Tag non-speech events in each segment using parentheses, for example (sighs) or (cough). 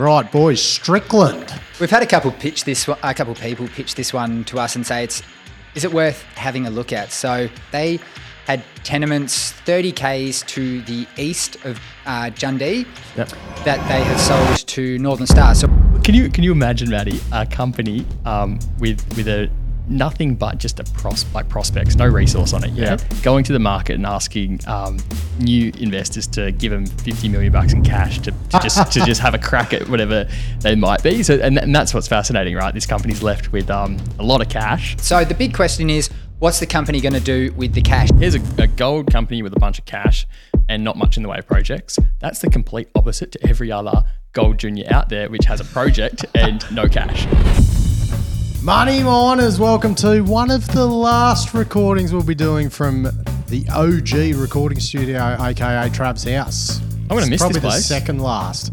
Right, boys, Strickland. We've had a couple pitch this one, a couple people pitch this one to us and say it's is it worth having a look at? So they had tenements 30 k's to the east of uh, Jundee Yep. that they have sold to Northern Star. So Can you can you imagine, Maddie, a company um, with with a nothing but just a pros like prospects, no resource on it. Yeah, going to the market and asking um, new investors to give them fifty million bucks in cash to, to just to (laughs) just have a crack at whatever they might be. So and, and that's what's fascinating, right? This company's left with um, a lot of cash. so the big question is what's the company going to do with the cash? Here's a, a gold company with a bunch of cash and not much in the way of projects. That's the complete opposite to every other gold junior out there, which has a project and no cash. Money Miners, welcome to one of the last recordings we'll be doing from the OG recording studio, aka Trav's house. I'm gonna It's miss probably this the second last.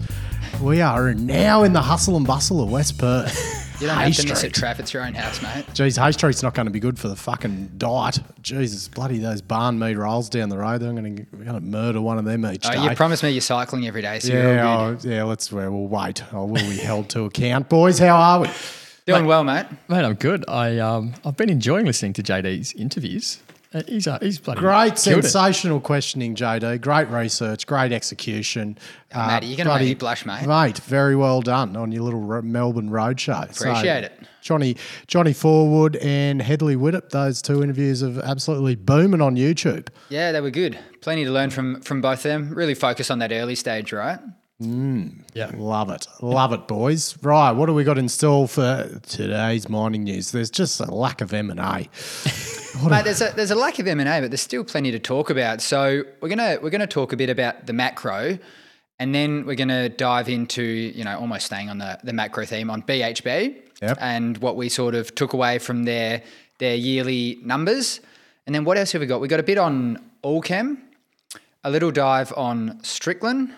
We are now in the hustle and bustle of West Perth. (laughs) You don't Hay have to miss a Street. trap, it's your own house, mate. Jeez, Hay Street's not going to be good for the fucking diet. Jesus, bloody those barn meat rolls down the road. I'm going to murder one of them each Oh, day. you promised me you're cycling every day, so you're all good. yeah, oh, yeah. Let's. Well, we'll wait. Oh, I will be held to account, boys. How are we? Doing well, mate. Mate, I'm good. I um, I've been enjoying listening to JD's interviews. Uh, he's uh, he's bloody Great, killed it. sensational questioning, JD. Great research, great execution. Uh, Matty, you're gonna make bloody- me blush, mate. Mate, very well done on your little ro- Melbourne roadshow. Appreciate it. Johnny Johnny Forwood and Hedley Widdup, those two interviews have absolutely booming on YouTube. Yeah, they were good. Plenty to learn from from both them. Really focus on that early stage, right? Mm. Yeah. Love it. Love it, boys. Right, what do we got in store for today's mining news? There's just a lack of M&A. (laughs) Mate, there's a there's a lack of M and A, but there's still plenty to talk about. So we're gonna we're gonna talk a bit about the macro, and then we're gonna dive into you know almost staying on the the macro theme on BHP Yep. and what we sort of took away from their their yearly numbers, and then what else have we got? We got a bit on Allkem, a little dive on Strickland,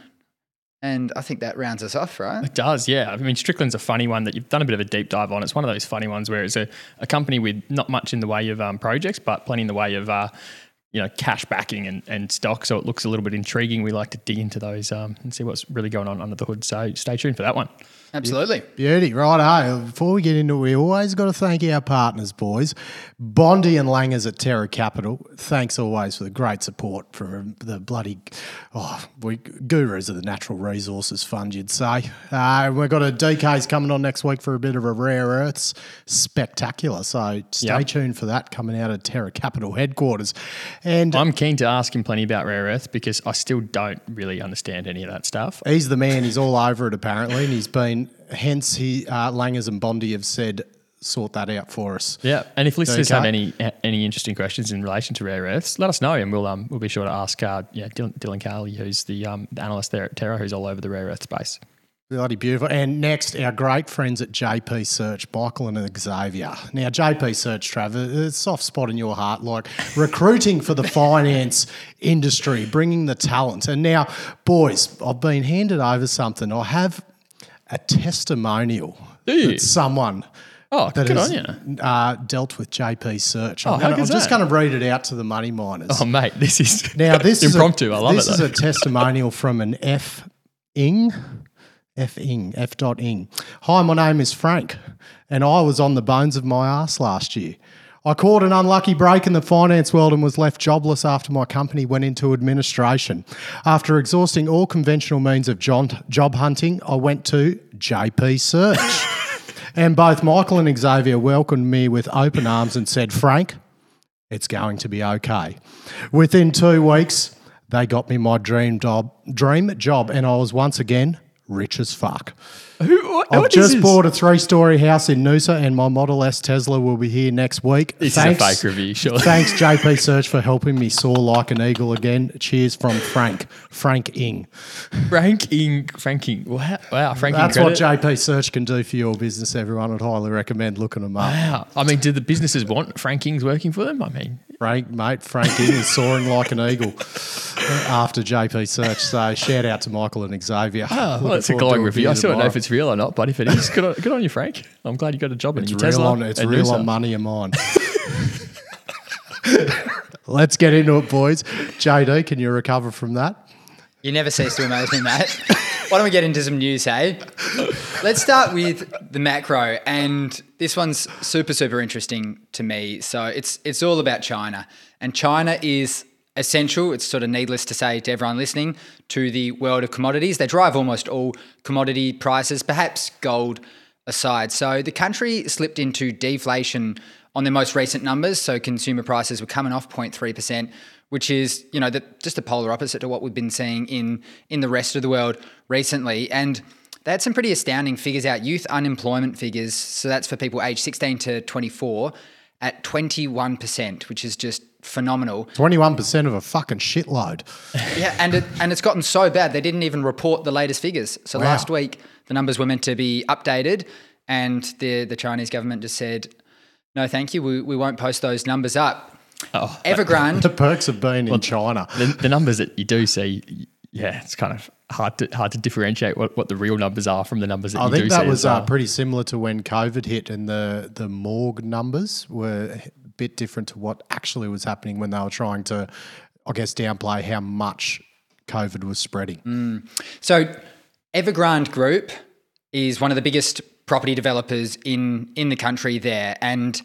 and I think that rounds us off, right? It does, yeah. I mean, Strickland's a funny one that you've done a bit of a deep dive on. It's one of those funny ones where it's a, a company with not much in the way of um, projects, but plenty in the way of uh, you know cash backing and, and stock. So it looks a little bit intriguing. We like to dig into those um, and see what's really going on under the hood. So stay tuned for that one. Absolutely. Beauty, right? Hey, before we get into it, we always got to thank our partners, boys. Bondi and Langers at Terra Capital. Thanks always for the great support from the bloody oh, we gurus of the natural resources fund, you'd say. Uh, we've got a DK's coming on next week for a bit of a rare earths spectacular. So stay Yep. tuned for that coming out of Terra Capital headquarters. And I'm keen to ask him plenty about rare earth because I still don't really understand any of that stuff. He's the man. He's all over it apparently, and he's been. Hence, he uh, Langers and Bondi have said sort that out for us. Yeah, and if listeners have any any interesting questions in relation to rare earths, let us know, and we'll um we'll be sure to ask uh yeah Dylan, Dylan Carley, who's the um the analyst there at Terra, who's all over the rare earth space. Bloody beautiful. And next, our great friends at JP Search, Michael and Xavier. Now, JP Search, Trevor, it's a soft spot in your heart, like recruiting for the (laughs) finance industry, bringing the talent. And now, boys, I've been handed over something. I have a testimonial Do you? that someone Oh, that good has on you. uh, dealt with JP Search. Oh, I'm, how gonna, I'm just going to read it out to the money miners. Oh mate, this is Now this impromptu. (laughs) Is a, I love this it. is though. a (laughs) testimonial from an F ing, F ing, F dot ing. Hi, my name is Frank, and I was on the bones of my ass last year. I caught an unlucky break in the finance world and was left jobless after my company went into administration. After exhausting all conventional means of job, job hunting, I went to JP Search. (laughs) and both Michael and Xavier welcomed me with open arms and said, Frank, it's going to be okay. Within two weeks, they got me my dream job, dream job, and I was once again rich as fuck. Who, what, I've what is just this? bought a three-story house in Noosa, and my Model S Tesla will be here next week. This is a fake review, sure. Thanks, JP Search, for helping me soar like an eagle again. Cheers from Frank, Frank Ing. Franking, franking. Wow, wow franking. That's credit. what JP Search can do for your business. Everyone I'd highly recommend looking them up. Wow. I mean, do the businesses want frankings working for them? I mean, Frank, mate, Frank Ing is soaring like an eagle after JP Search. So shout out to Michael and Xavier. oh, well, that's a forward glowing review. I still don't know if it's real or not, but if it is, good on, good on you, Frank. I'm glad you got a job in It's your real Tesla. on it's real on money of mine. Let's get into it, boys. JD, can you recover from that? You never cease to amaze me, mate. Why don't we get into some news, hey? Let's start with the macro, and this one's super, super interesting to me. So it's it's all about China, and China is essential. It's sort of needless to say to everyone listening to the world of commodities. They drive almost all commodity prices, perhaps gold aside. So the country slipped into deflation on their most recent numbers. So consumer prices were coming off 0.3 percent which is you know the, just the polar opposite to what we've been seeing in in the rest of the world recently. And they had some pretty astounding figures out. Youth unemployment figures, so that's for people aged 16 to 24, at 21%, which is just phenomenal. 21% of a fucking shitload. Yeah, and it, and it's gotten so bad they didn't even report the latest figures. So Wow. last week the numbers were meant to be updated, and the the Chinese government just said, "No, thank you. We, we won't post those numbers up." Oh, Evergrande, (laughs) The perks of being in China. the, the numbers that you do see, yeah, it's kind of hard to hard to differentiate what, what the real numbers are from the numbers that I you think do that see. was as uh, well. pretty similar to when COVID hit and the, the morgue numbers were a bit different to what actually was happening when they were trying to, I guess, downplay how much COVID was spreading. Mm. So, Evergrande Group is one of the biggest property developers in in the country there, and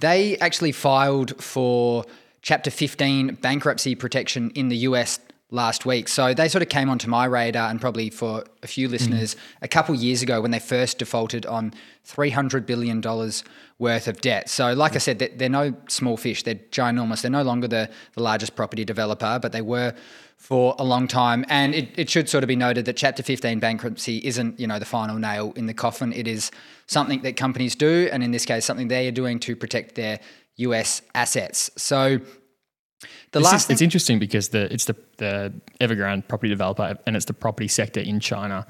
they actually filed for Chapter 15 bankruptcy protection in the US last week. So they sort of came onto my radar, and probably for a few mm. listeners, a couple years ago when they first defaulted on 300 billion dollars worth of debt. So, like I said, they're, they're no small fish; they're ginormous. They're no longer the the largest property developer, but they were for a long time. And it, it should sort of be noted that Chapter 15 bankruptcy isn't, you know, the final nail in the coffin. It is something that companies do, and in this case, something they are doing to protect their US assets. So the This is- last thing, it's interesting because the it's the the Evergrande property developer and it's the property sector in China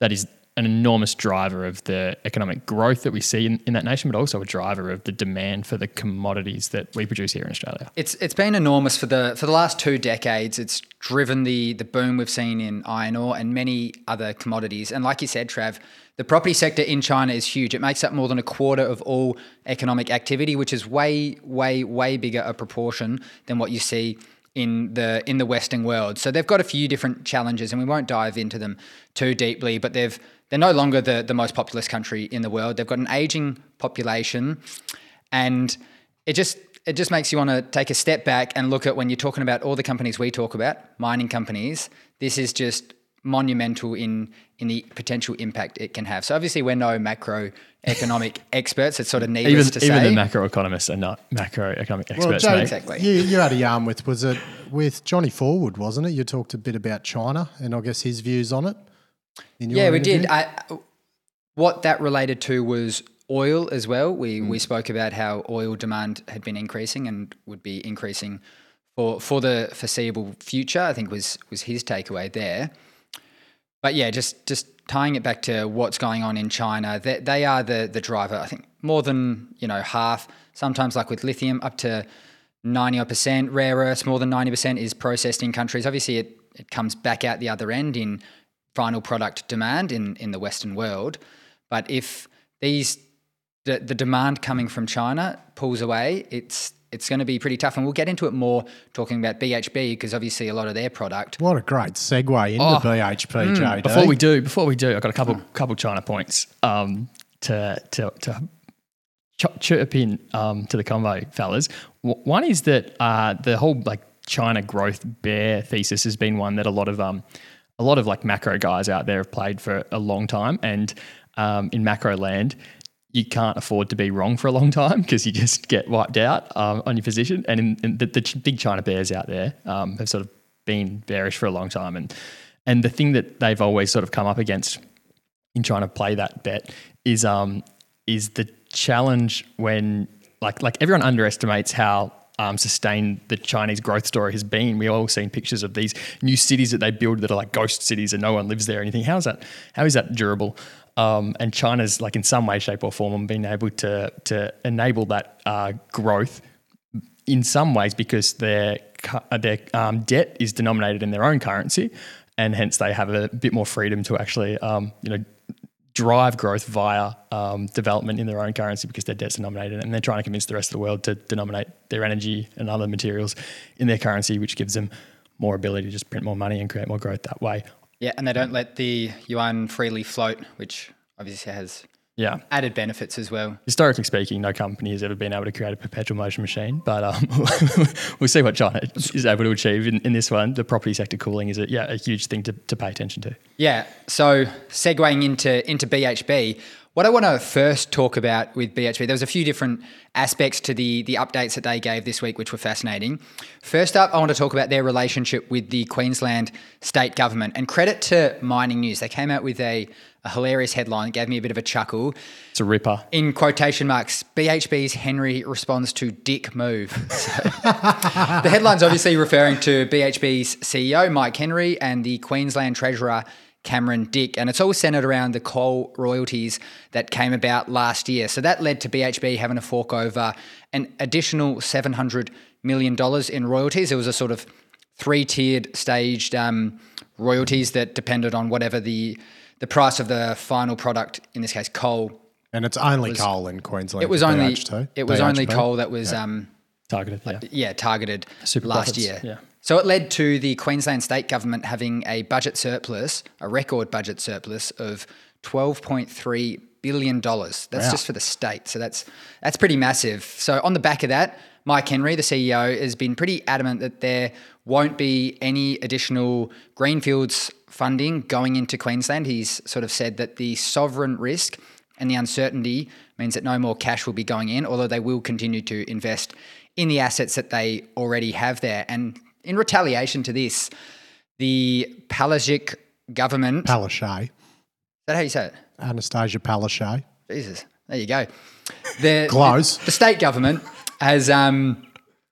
that is an enormous driver of the economic growth that we see in, in that nation, but also a driver of the demand for the commodities that we produce here in Australia. It's it's been enormous for the for the last two decades. It's driven the the boom we've seen in iron ore and many other commodities. And like you said, Trav, the property sector in China is huge. It makes up more than a quarter of all economic activity, which is way way way bigger a proportion than what you see in the in the Western world. So they've got a few different challenges, and we won't dive into them too deeply. But they've they're no longer the the most populous country in the world. They've got an aging population, and it just it just makes you want to take a step back and look at when you're talking about all the companies we talk about, mining companies. This is just monumental in in the potential impact it can have. So obviously we're no macroeconomic (laughs) experts. It's sort of needless Even to say. even say. the macroeconomists are not macroeconomic Well, experts, Joe, mate. Exactly. you, you had a yarn with, was it with Johnny Forwood, wasn't it? You talked a bit about China and I guess his views on it. in your yeah, we interview? did. I, what that related to was oil as well. We mm. we spoke about how oil demand had been increasing and would be increasing for for the foreseeable future. I think was was his takeaway there. But yeah, just just tying it back to what's going on in China, they, they are the the driver. I think more than you know half. Sometimes, like with lithium, up to ninety percent rare earths, more than ninety percent is processed in countries. Obviously, it it comes back out the other end in final product demand in in the Western world. But if these the, the demand coming from China pulls away, it's it's going to be pretty tough. And we'll get into it more talking about BHP because obviously a lot of their product What a great segue into Oh, BHP, JD. Before we do, before we do, I've got a couple couple China points um, to to to ch- chirp in um, to the convo, fellas. W- one is that uh, the whole like China growth bear thesis has been one that a lot of um, a lot of like macro guys out there have played for a long time, and um, in macro land. You can't afford to be wrong for a long time because you just get wiped out um, on your position. And in, in the, the big China bears out there um, have sort of been bearish for a long time. And and the thing that they've always sort of come up against in trying to play that bet is um is the challenge when like like everyone underestimates how um, sustained the Chinese growth story has been. We all seen pictures of these new cities that they build that are like ghost cities and no one lives there. And you think, how's that? How is that durable? Um, and China's like in some way, shape, or form, been able to to enable that uh, growth in some ways because their uh, their um, debt is denominated in their own currency, and hence they have a bit more freedom to actually um, you know drive growth via um, development in their own currency because their debt's are denominated, and they're trying to convince the rest of the world to denominate their energy and other materials in their currency, which gives them more ability to just print more money and create more growth that way. Yeah, and they don't let the yuan freely float, which obviously has Yeah. added benefits as well. Historically speaking, no company has ever been able to create a perpetual motion machine, but um, (laughs) we'll see what China is able to achieve in, in this one. The property sector cooling is a, yeah, a huge thing to, to pay attention to. Yeah. So segueing into into BHP, what I want to first talk about with BHP, there was a few different aspects to the the updates that they gave this week, which were fascinating. First up, I want to talk about their relationship with the Queensland state government. And credit to Mining News, they came out with a, a hilarious headline, that gave me a bit of a chuckle. It's a ripper. In quotation marks, BHP's Henry responds to dick move. (laughs) So, the headline's obviously referring to BHP's CEO, Mike Henry, and the Queensland Treasurer, Cameron Dick. And it's all centered around the coal royalties that came about last year. So that led to BHP having to fork over an additional $700 million in royalties. It was a sort of three tiered staged um, royalties that depended on whatever the, the price of the final product, in this case, coal. And it's only coal in Queensland. It was only BH2, it was only coal that was um, Targeted, yeah. yeah targeted Super last profits, year. yeah. So it led to the Queensland state government having a budget surplus, a record budget surplus of twelve point three billion dollars. That's Wow. just for the state. So that's that's pretty massive. So on the back of that, Mike Henry, the CEO, has been pretty adamant that there won't be any additional greenfields funding going into Queensland. He's sort of said that the sovereign risk and the uncertainty means that no more cash will be going in, although they will continue to invest in the assets that they already have there. And in retaliation to this, the Pelagic government, is that how you say it? Annastacia Palaszczuk. Jesus, there you go. The, Close. The, the state government has um,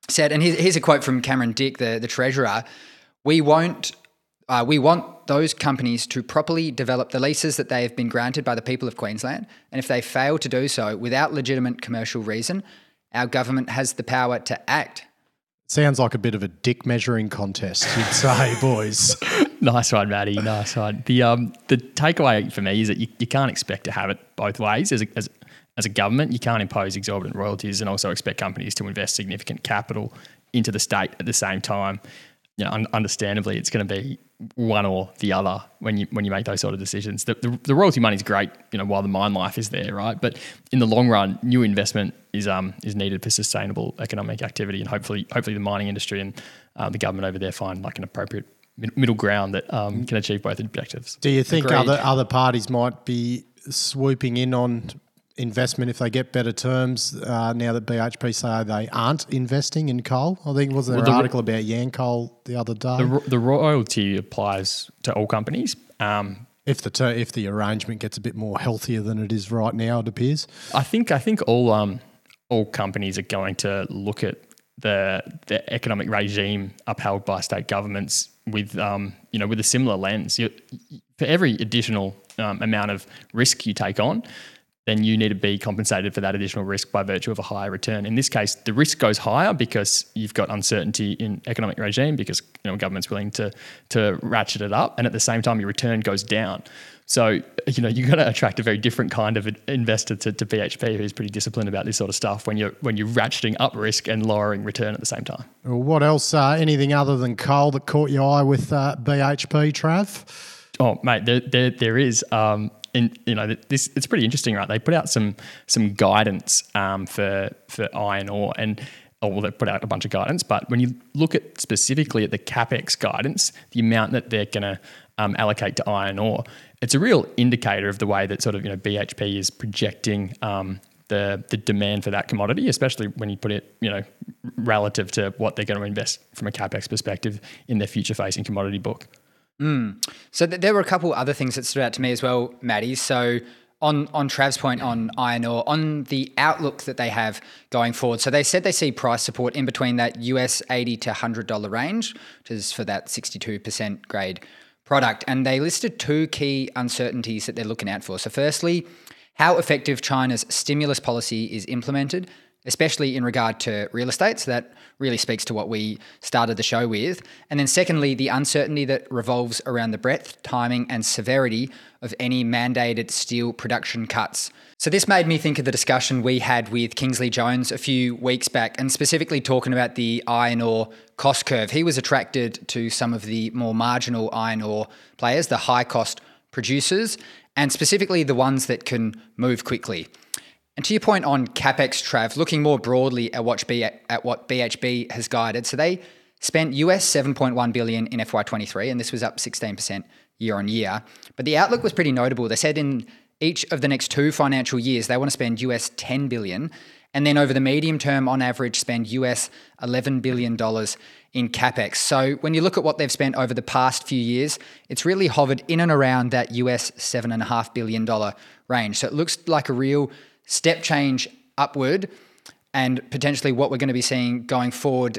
said, and here's, here's a quote from Cameron Dick, the, the treasurer: "We won't, uh, we want those companies to properly develop the leases that they have been granted by the people of Queensland, and if they fail to do so without legitimate commercial reason, our government has the power to act." Sounds like a bit of a dick measuring contest, you'd say, (laughs) boys. (laughs) Nice one, Matty. Nice one. The um the takeaway for me is that you, you can't expect to have it both ways as a, as as a government. You can't impose exorbitant royalties and also expect companies to invest significant capital into the state at the same time. You know, un- understandably, it's going to be one or the other when you when you make those sort of decisions. The, the, the royalty money is great, you know, while the mine life is there, right? But in the long run, new investment is um is needed for sustainable economic activity, and hopefully hopefully the mining industry and uh, the government over there find like an appropriate middle ground that um, can achieve both objectives. Do you think Agreed. other other parties might be swooping in on investment if they get better terms uh, now that BHP say they aren't investing in coal? I think was there Well, an the- article about Yancoal the other day. The, ro- the royalty applies to all companies. Um, if the ter- if the arrangement gets a bit more healthier than it is right now, it appears. I think I think all um all companies are going to look at the the economic regime upheld by state governments with um you know with a similar lens. You, for every additional um, amount of risk you take on, then you need to be compensated for that additional risk by virtue of a higher return. In this case, the risk goes higher because you've got uncertainty in economic regime because you know government's willing to to ratchet it up, and at the same time your return goes down. So you know you've got to attract a very different kind of investor to, to BHP who's pretty disciplined about this sort of stuff when you're when you're ratcheting up risk and lowering return at the same time. Well, what else? Uh, anything other than coal that caught your eye with uh, BHP, Trav? Oh, mate, there, there, there is. Um, and you know, this it's pretty interesting, right? They put out some some guidance um, for for iron ore, and oh, well, they put out a bunch of guidance. But when you look at specifically at the capex guidance, the amount that they're going to um, allocate to iron ore, it's a real indicator of the way that sort of you know BHP is projecting. Um, the, the demand for that commodity, especially when you put it, you know, relative to what they're going to invest from a capex perspective in their future-facing commodity book. Mm. So th- there were a couple other things that stood out to me as well, Maddie. So on on Trav's point on iron ore, on the outlook that they have going forward. So they said they see price support in between that US eighty to hundred dollar range, which is for that sixty two percent grade product. And they listed two key uncertainties that they're looking out for. So firstly, how effective China's stimulus policy is implemented. Especially in regard to real estate. So that really speaks to what we started the show with. And then, secondly, the uncertainty that revolves around the breadth, timing, and severity of any mandated steel production cuts. So, this made me think of the discussion we had with Kingsley Jones a few weeks back, and specifically talking about the iron ore cost curve. He was attracted to some of the more marginal iron ore players, the high cost producers, and specifically the ones that can move quickly. And to your point on capex, Trav, looking more broadly at what, B, at what BHP has guided, so they spent US 7.1 billion in FY23, and this was up 16% year on year. But the outlook was pretty notable. They said in each of the next two financial years they want to spend US 10 billion, and then over the medium term, on average, spend US 11 billion dollars in capex. So when you look at what they've spent over the past few years, it's really hovered in and around that US seven and a half billion dollar range. So it looks like a real step change upward and potentially what we're going to be seeing going forward,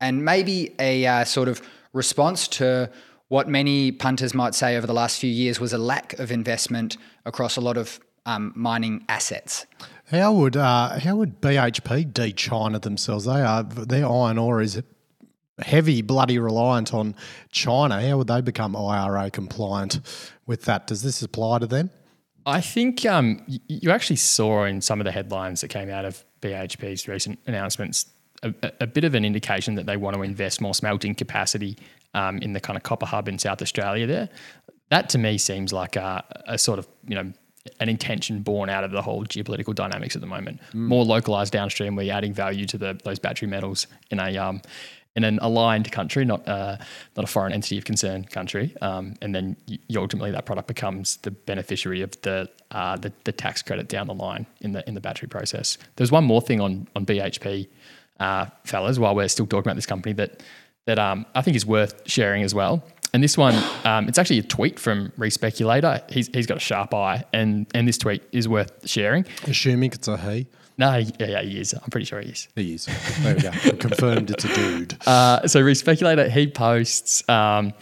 and maybe a uh, sort of response to what many punters might say over the last few years was a lack of investment across a lot of um, mining assets. How would uh, how would BHP de-China themselves? They are their iron ore is heavy, bloody reliant on China. How would they become IRA compliant with that? Does this apply to them? I think um, you actually saw in some of the headlines that came out of BHP's recent announcements a, a bit of an indication that they want to invest more smelting capacity um, in the kind of copper hub in South Australia. There, that to me seems like a, a sort of you know an intention born out of the whole geopolitical dynamics at the moment. Mm. More localized downstream, where you're adding value to the, those battery metals in a um, in an aligned country, not uh, not a foreign entity of concern country, um, and then you, ultimately that product becomes the beneficiary of the, uh, the, the tax credit down the line in the in the battery process. There's one more thing on on BHP, uh, fellas, while we're still talking about this company that that um, I think is worth sharing as well. And this one, um, it's actually a tweet from Respeculator. He's, he's got a sharp eye, and and this tweet is worth sharing. Assuming it's a he. No, yeah, yeah, he is. I'm pretty sure he is. He is. There we go. Confirmed it's a dude. (laughs) Uh, so Respeculator, he posts um,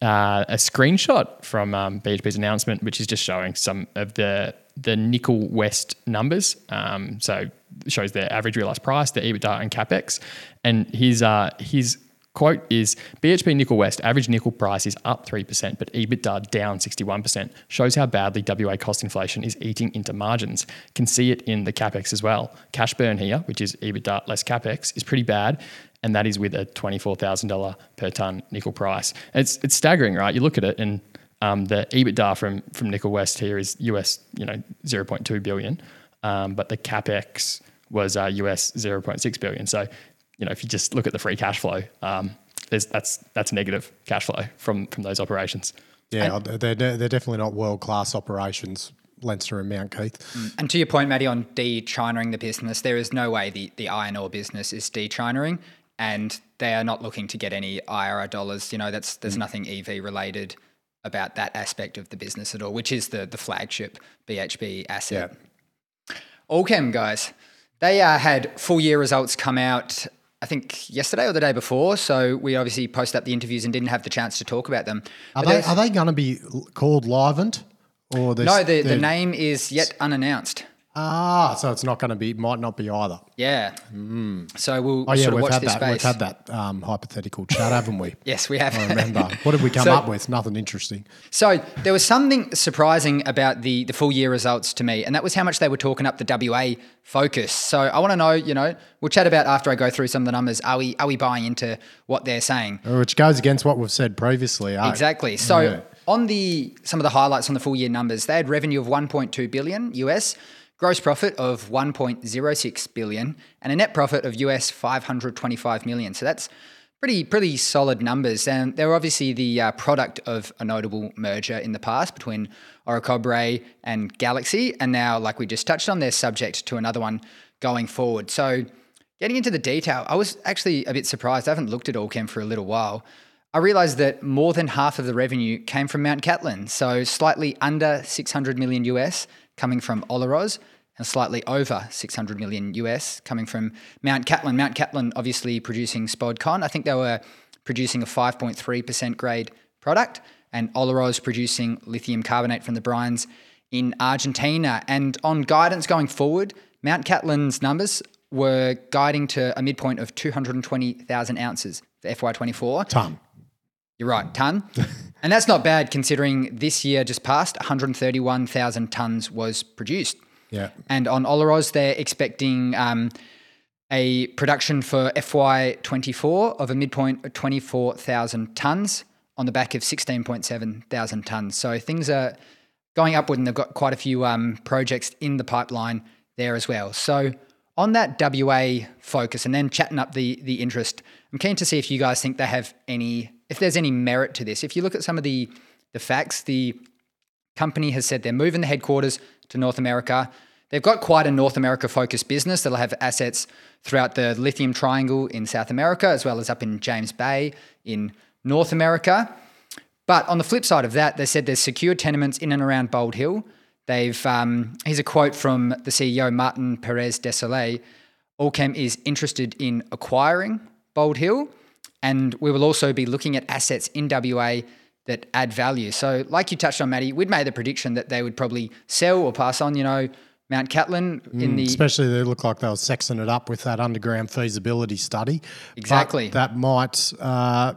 uh, a screenshot from um, BHP's announcement, which is just showing some of the the Nickel West numbers. Um, so shows their average realized price, their EBITDA and capex, and his uh, his Quote is BHP Nickel West average nickel price is up 3%, but EBITDA down 61%. Shows how badly WA cost inflation is eating into margins. Can see it in the capex as well. Cash burn here, which is EBITDA less capex, is pretty bad. And that is with a $24,000 per ton nickel price. it's, it's staggering, right? You look at it and um, the EBITDA from, from Nickel West here is US, you know, 0.2 billion. Um, but the capex was uh, US 0.6 billion. So you know, if you just look at the free cash flow, um, that's that's negative cash flow from from those operations. Yeah, and, they're they're definitely not world class operations. Leinster and Mount Keith. Mm. And to your point, Matty, on de-Chinaing the business, there is no way the, the iron ore business is de-Chinaing, and they are not looking to get any IRA dollars. You know, that's there's mm. nothing EV related about that aspect of the business at all, which is the the flagship BHP asset. Yeah. Allkem guys, they uh, had full year results come out I think yesterday or the day before. So we obviously posted up the interviews and didn't have the chance to talk about them. Are they are they going to be called Livent? Or no, the, the name is yet unannounced. Ah, so it's not going to be, might not be either. Yeah. Mm. So we'll, oh, yeah, sort of we've had that. We've had that um, hypothetical chat, haven't we? (laughs) yes, we have. I remember. What did we come (laughs) so, up with? Nothing interesting. So there was something surprising about the the full year results to me, and that was how much they were talking up the WA focus. So I want to know, you know, we'll chat about after I go through some of the numbers. Are we are we buying into what they're saying? Which goes against what we've said previously. Eh? Exactly. So. Yeah. On the some of the highlights on the full year numbers, they had revenue of 1.2 billion US, gross profit of 1.06 billion and a net profit of US 525 million. So that's pretty pretty solid numbers and they're obviously the uh, product of a notable merger in the past between Orocobre and Galaxy and now like we just touched on they're subject to another one going forward. So getting into the detail, I was actually a bit surprised. I haven't looked at Allkem for a little while. I realized that more than half of the revenue came from Mount Catlin, so slightly under 600 million US coming from Olaroz and slightly over 600 million US coming from Mount Catlin. Mount Catlin obviously producing Spodcon. I think they were producing a 5.3% grade product, and Olaroz producing lithium carbonate from the brines in Argentina. And on guidance going forward, Mount Catlin's numbers were guiding to a midpoint of 220,000 ounces for FY24. Ton. You're right, ton. (laughs) and that's not bad considering this year just passed, 131,000 tons was produced. Yeah. And on Olaroz, they're expecting um, a production for FY24 of a midpoint of 24,000 tons on the back of 16.7 thousand tons. So things are going upward, and they've got quite a few um, projects in the pipeline there as well. So on that WA focus, and then chatting up the the interest, I'm keen to see if you guys think they have any, if there's any merit to this. If you look at some of the the facts, the company has said they're moving the headquarters to North America. They've got quite a North America focused business that'll have assets throughout the lithium triangle in South America, as well as up in James Bay in North America. But on the flip side of that, they said there's secure tenements in and around Bald Hill. They've um, here's a quote from the CEO Martin Perez de Solay. Allkem is interested in acquiring Bald Hill, and we will also be looking at assets in WA that add value. So, like you touched on, Matty, we'd made the prediction that they would probably sell or pass on. You know, Mount Catlin in the Especially they look like they were sexing it up with that underground feasibility study. But Exactly. that might uh,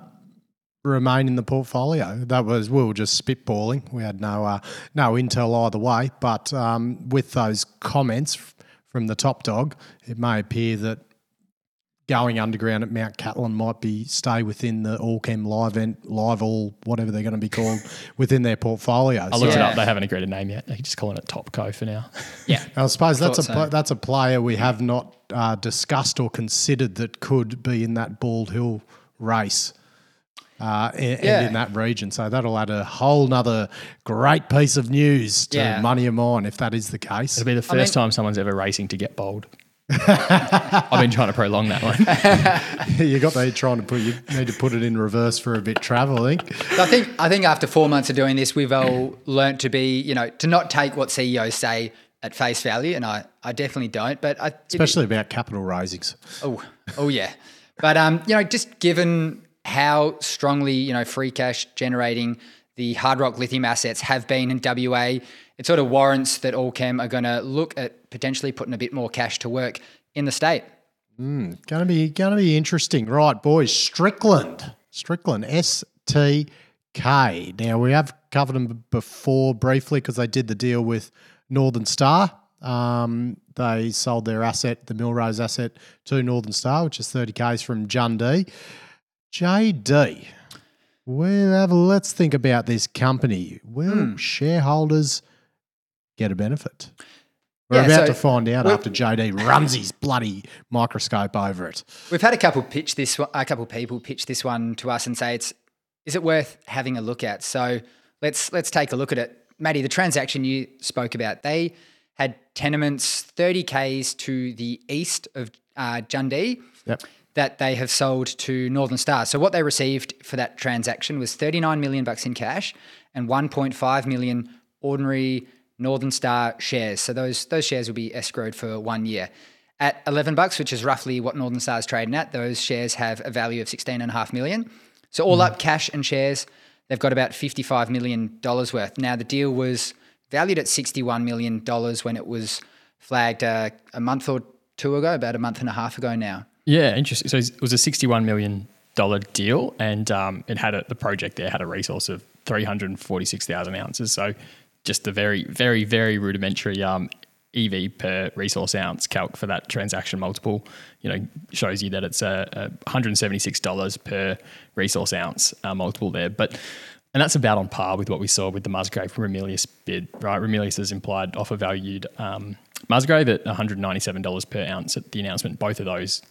remain in the portfolio. That was we were just spitballing. We had no uh, no intel either way. But um, with those comments f- from the top dog, it may appear that going underground at Mount Catlin might be stay within the Allkem live ent, live all whatever they're going to be called (laughs) within their portfolio. I looked it up. They haven't agreed a name yet. They're just calling it Topco for now. (laughs) yeah. I suppose that's a Thought pla so. that's a player we have not uh, discussed or considered that could be in that Bald Hill race. Uh, and, Yeah. and in that region, so that'll add a whole nother great piece of news to Yeah. money of mine if that is the case. It'll be the first mean- time someone's ever racing to get bold. I've been trying to prolong that one. (laughs) you got that trying to put you need to put it in reverse for a bit travel. I think. I think I think after four months of doing this, we've all learnt to be, you know, to not take what CEOs say at face value, and I, I definitely don't. But I, Especially about capital raisings. oh, oh yeah. But um, you know, just given how strongly you know free cash generating the hard rock lithium assets have been in WA, it sort of warrants that Allkem are going to look at potentially putting a bit more cash to work in the state. Going to be going to be interesting, right, boys? Strickland, Strickland, S T K. Now we have covered them before briefly because they did the deal with Northern Star. Um, they sold their asset, the Millrose asset, to Northern Star, which is thirty k's from Jundee. JD, well, let's think about this company. Will shareholders get a benefit? We're Yeah, about so to find out after JD runs his bloody microscope over it. We've had a couple pitch this one, a couple people pitch this one to us and say it's is it worth having a look at? So let's let's take a look at it. Maddie, the transaction you spoke about, they had tenements 30 k's to the east of uh, Jundee Yep. that they have sold to Northern Star. So what they received for that transaction was 39 million bucks in cash and 1.5 million ordinary Northern Star shares. So those those shares will be escrowed for one year. At 11 bucks, which is roughly what Northern Star is trading at, those shares have a value of 16.5 million. So all up cash and shares, they've got about 55 million dollars worth. Now the deal was valued at 61 million dollars when it was flagged uh, a month or two ago, about a month and a half ago now. Yeah, interesting. So it was a sixty-one million dollar deal, and um, it had a, the project there had a resource of three hundred and forty-six thousand ounces. So just a very, very, very rudimentary um, EV per resource ounce calc for that transaction multiple. You know, shows you that it's a, a one hundred and seventy-six dollars per resource ounce uh, multiple there, but. And that's about on par with what we saw with the Musgrave Ramelius bid, right? Ramelius has implied offer valued um, Musgrave at $197 per ounce at the announcement. Both of those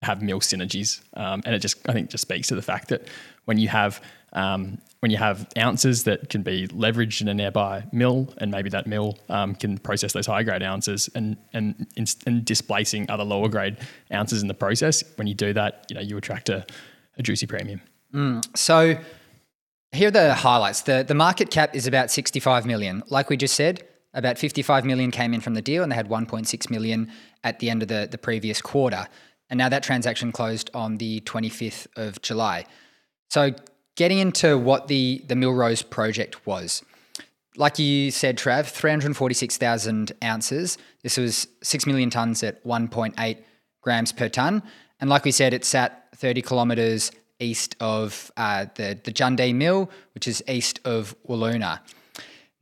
have mill synergies, um, and it just I think just speaks to the fact that when you have um, when you have ounces that can be leveraged in a nearby mill, and maybe that mill um, can process those high grade ounces and and, and displacing other lower grade ounces in the process. When you do that, you know you attract a, a juicy premium. So here are the highlights. The the market cap is about 65 million. Like we just said, about 55 million came in from the deal and they had 1.6 million at the end of the, the previous quarter. And now that transaction closed on the 25th of July. So getting into what the the Millrose project was. Like you said, Trav, 346,000 ounces. This was 6 million tons at 1.8 grams per ton. And like we said, it sat 30 kilometres east of uh, the, the Jundee Mill, which is east of Wiluna.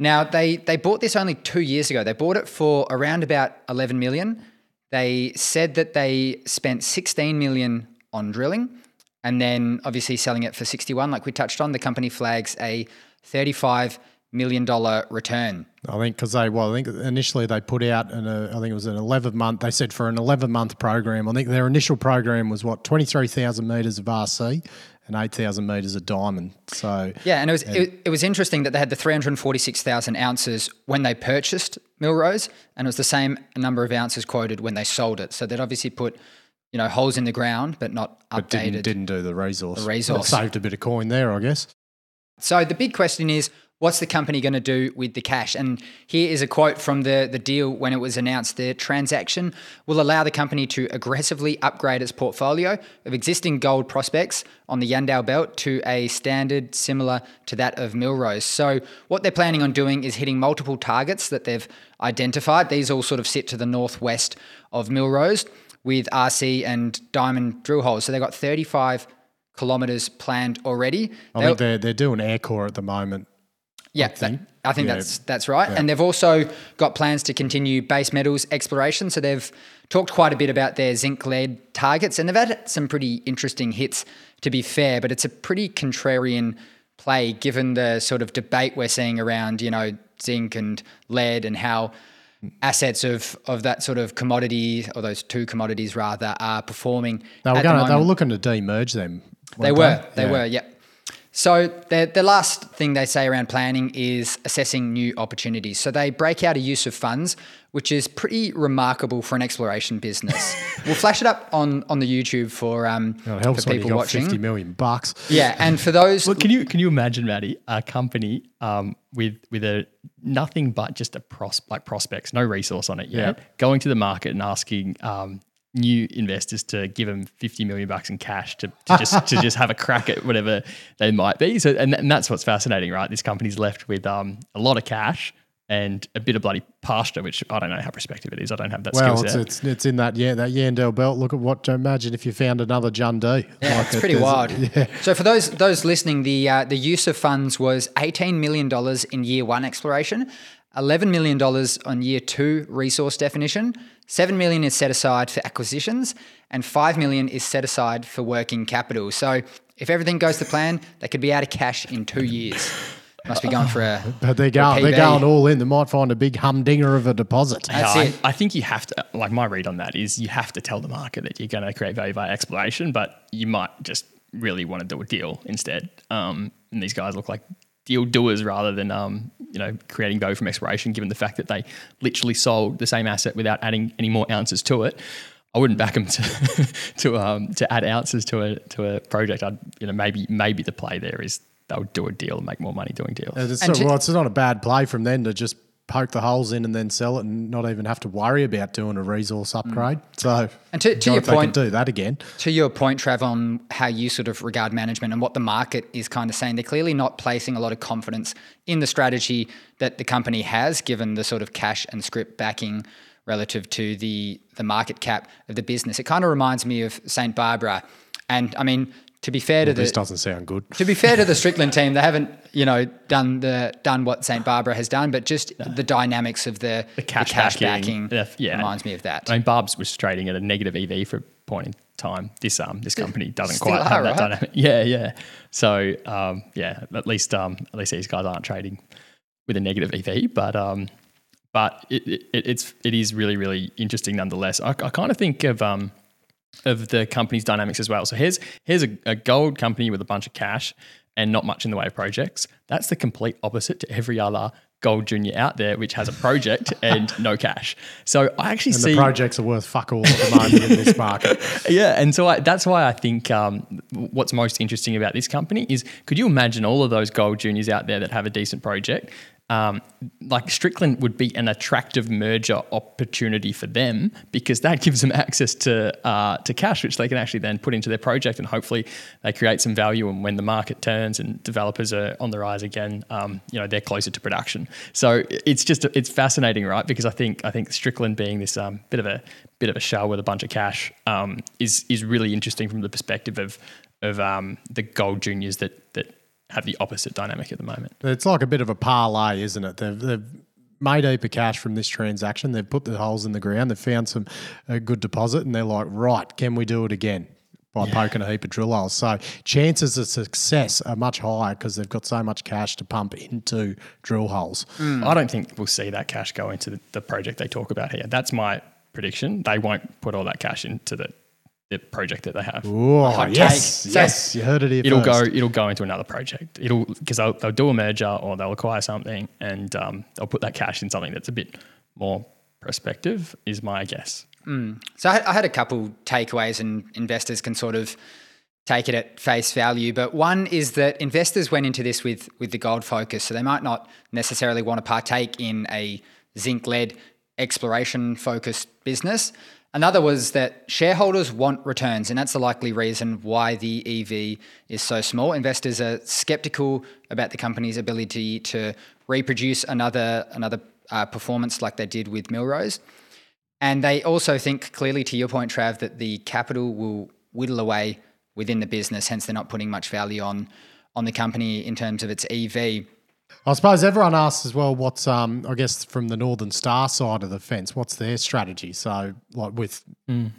Now, they, they bought this only two years ago. They bought it for around about 11 million. They said that they spent 16 million on drilling and then obviously selling it for 61, like we touched on. The company flags a 35 million dollar return. I think because they well, I think initially they put out an uh, I think it was an eleven month. They said for an eleven month program. I think their initial program was what twenty three thousand meters of RC and eight thousand meters of diamond. So yeah, and it was it, it was interesting that they had the three hundred forty six thousand ounces when they purchased Millrose, and it was the same number of ounces quoted when they sold it. So they'd obviously put you know holes in the ground, but not updated. But didn't, didn't do the resource. The resource saved a bit of coin there, I guess. So the big question is, what's the company going to do with the cash? And here is a quote from the, the deal when it was announced. The transaction will allow the company to aggressively upgrade its portfolio of existing gold prospects on the Yandal Belt to a standard similar to that of Millrose. So what they're planning on doing is hitting multiple targets that they've identified. These all sort of sit to the northwest of Millrose with RC and diamond drill holes. So they've got 35 kilometres planned already. I think they're they're doing air core at the moment. Yeah, I think, that, I think yeah. that's that's right. Yeah. And they've also got plans to continue base metals exploration. So they've talked quite a bit about their zinc lead targets, and they've had some pretty interesting hits. To be fair, but it's a pretty contrarian play given the sort of debate we're seeing around you know zinc and lead and how assets of of that sort of commodity or those two commodities rather are performing. They were, going, the they were looking to demerge them they were. They yeah. were. Yep. So the the last thing they say around planning is assessing new opportunities. So they break out a use of funds, which is pretty remarkable for an exploration business. (laughs) we'll flash it up on, on the YouTube for um oh, for people watching. Fifty million bucks. Yeah, and for those, well, can you can you imagine, Maddie, a company um with with a nothing but just a pros like prospects, no resource on it yet, yeah. going to the market and asking um new investors to give them 50 million bucks in cash to, to just to just have a crack at whatever they might be. So and, and that's what's fascinating, right? This company's left with um, a lot of cash and a bit of bloody pasture, which I don't know how prospective it is. I don't have that well, skill set. It's, it's, it's in that yeah that Yandal belt. Look at what to imagine if you found another Jundee. Yeah, like it's pretty wild. (laughs) Yeah. So for those those listening, the uh, the use of funds was eighteen million dollars in year one exploration, eleven million dollars on year two resource definition, 7 million is set aside for acquisitions and 5 million is set aside for working capital. So if everything goes to plan, they could be out of cash in 2 years. Must be going for a. (sighs) But they're going. They're going all in. They might find a big humdinger of a deposit. That's yeah, it. I, I, think you have to. Like my read on that is, you have to tell the market that you're going to create value by exploration, but you might just really want to do a deal instead. Um, and these guys look like deal doers rather than um, you know creating value from exploration. Given the fact that they literally sold the same asset without adding any more ounces to it, I wouldn't back them to (laughs) to um, to add ounces to a to a project. I'd you know maybe maybe the play there is they'll do a deal and make more money doing deals. It's, so, well, it's not a bad play from them to just poke the holes in and then sell it and not even have to worry about doing a resource upgrade. Mm. So, and to, to your point, do that again. To your point, Trav, on how you sort of regard management and what the market is kind of saying, they're clearly not placing a lot of confidence in the strategy that the company has, given the sort of cash and scrip backing relative to the the market cap of the business. It kind of reminds me of St. Barbara. And I mean, to be fair well, to the this doesn't sound good. To be fair to the (laughs) Strickland team, they haven't you know done the done what St Barbara has done, but just no. the dynamics of the, the cash, the cash backing, backing yeah. reminds me of that. I mean, Barb's was trading at a negative EV for a point in time. This um this company doesn't quite have that right? dynamic. (laughs) Yeah, yeah. So um yeah, at least um at least these guys aren't trading with a negative EV, but um but it, it it's it is really really interesting nonetheless. I, I kind of think of um of the company's dynamics as well. So here's here's a, a, gold company with a bunch of cash and not much in the way of projects. That's the complete opposite to every other gold junior out there, which has a project (laughs) and no cash. So I actually and see the projects are worth fuck all at the moment in this market. (laughs) Yeah, and so I, that's why I think um, what's most interesting about this company is could you imagine all of those gold juniors out there that have a decent project um, like Strickland would be an attractive merger opportunity for them because that (laughs) gives them access to uh, to cash, which they can actually then put into their project, and hopefully they create some value. And when the market turns and developers are on the rise again, um, you know they're closer to production. So it's just it's fascinating, right? Because I think I think Strickland being this um, bit of a bit of a shell with a bunch of cash um, is is really interesting from the perspective of of um, the gold juniors that that have the opposite dynamic at the moment. It's like a bit of a parlay, isn't it? They've, they've made a heap of cash from this transaction. They've put the holes in the ground. They've found some a good deposit, and they're like, right, can we do it again? By poking a heap of drill holes. So chances of success are much higher because they've got so much cash to pump into drill holes. Mm. I don't think we'll see that cash go into the, the project they talk about here. That's my prediction. They won't put all that cash into the, the project that they have. Oh, hot yes, take. yes, you heard it here It'll first. go. It'll go into another project. It'll because they'll, they'll do a merger or they'll acquire something and um, they'll put that cash in something that's a bit more prospective. Is my guess. So I, I had a couple takeaways, and investors can sort of take it at face value. But one is that investors went into this with with the gold focus, so they might not necessarily want to partake in a zinc led exploration focused business. Another was that shareholders want returns, and that's the likely reason why the EV is so small. Investors are skeptical about the company's ability to reproduce another another uh, performance like they did with Millrose. And they also think clearly, to your point, Trav, that the capital will whittle away within the business. Hence, they're not putting much value on on the company in terms of its EV. I suppose everyone asks as well, what's um, I guess from the Northern Star side of the fence, what's their strategy? So, like with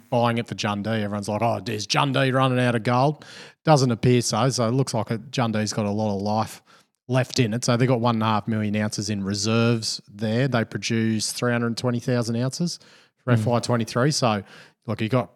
buying it for Jundee, everyone's like, oh, is Jundee running out of gold? Doesn't appear so. So it looks like a, Jundee's got a lot of life left in it. So they've got one and a half million ounces in reserves there. They produce three hundred twenty thousand ounces for FY twenty three. So, look, you got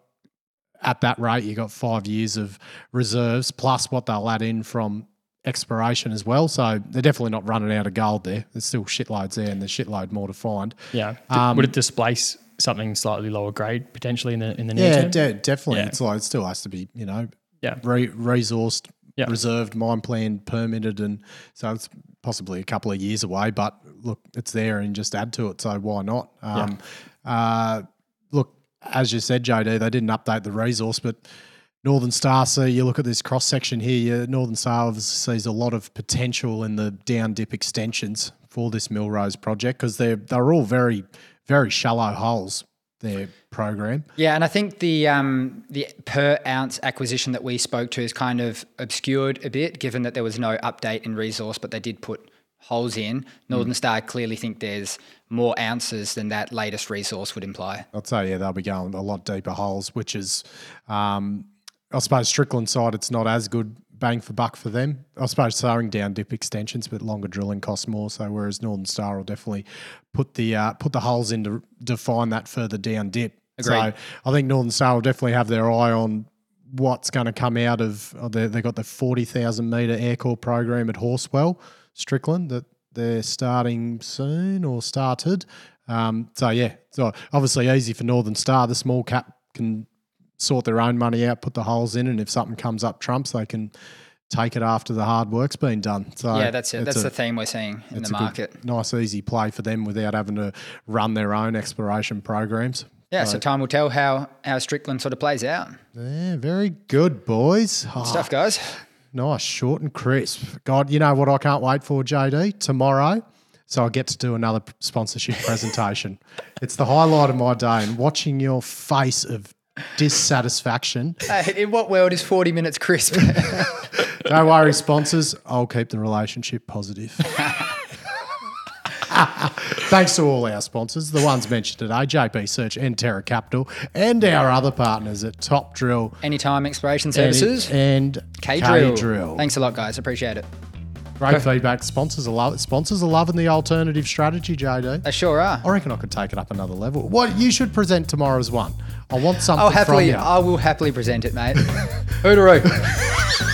at that rate, you got five years of reserves plus what they'll add in from exploration as well. So they're definitely not running out of gold there. There's still shitloads there and there's shitload more to find. Yeah. Um, Would it displace something slightly lower grade potentially in the in the near Yeah, term? de- definitely. Yeah. It's like it still has to be, you know, Yeah. re- resourced, Yeah. reserved, mine planned, permitted, and so it's possibly a couple of years away. But look, it's there and just add to it. So why not? Um, uh, look, as you said, JD, they didn't update the resource, but Northern Star. So you look at this cross section here. Northern Star obviously sees a lot of potential in the down dip extensions for this Millrose project because they're they're all very very shallow holes. Their program. Yeah, and I think the um, the per ounce acquisition that we spoke to is kind of obscured a bit, given that there was no update in resource, but they did put holes in. Northern Star clearly think there's more ounces than that latest resource would imply. I'd say yeah, they'll be going a lot deeper holes, which is, um, I suppose Strickland side, it's not as good bang for buck for them. I suppose throwing down dip extensions, but longer drilling costs more. So whereas Northern Star will definitely put the uh, put the holes in to define that further down dip. So I think Northern Star will definitely have their eye on what's going to come out of. Oh, they they got the forty thousand meter air core program at Horsewell, Strickland that they're starting soon or started. Um, so yeah, so obviously easy for Northern Star. The small cap can sort their own money out, put the holes in, and if something comes up trumps, they can take it after the hard work's been done. So yeah, that's it. That's a- the theme we're seeing in the good, market. nice, easy play for them without having to run their own exploration programs. Yeah, so time will tell how how Strickland sort of plays out. Yeah, very good, boys. Oh, Stuff, guys. Nice, short and crisp. God, you know what I can't wait for, JD? Tomorrow. So I get to do another sponsorship (laughs) presentation. It's the highlight of my day and watching your face of dissatisfaction. Hey, in what world is 40 minutes crisp? (laughs) Don't worry, sponsors. I'll keep the relationship positive. (laughs) Thanks to all our sponsors, the ones mentioned today, JP Search and Terra Capital, and our other partners at Top Drill Anytime Exploration Services. and K Drill. Thanks a lot, guys. Appreciate it. Great feedback. Sponsors are love. Sponsors are loving the alternative strategy, JD. They sure are. I reckon I could take it up another level. What you should present tomorrow's one. I want something I'll happily, from you. I will happily present it, mate. (laughs) Hootero. (laughs)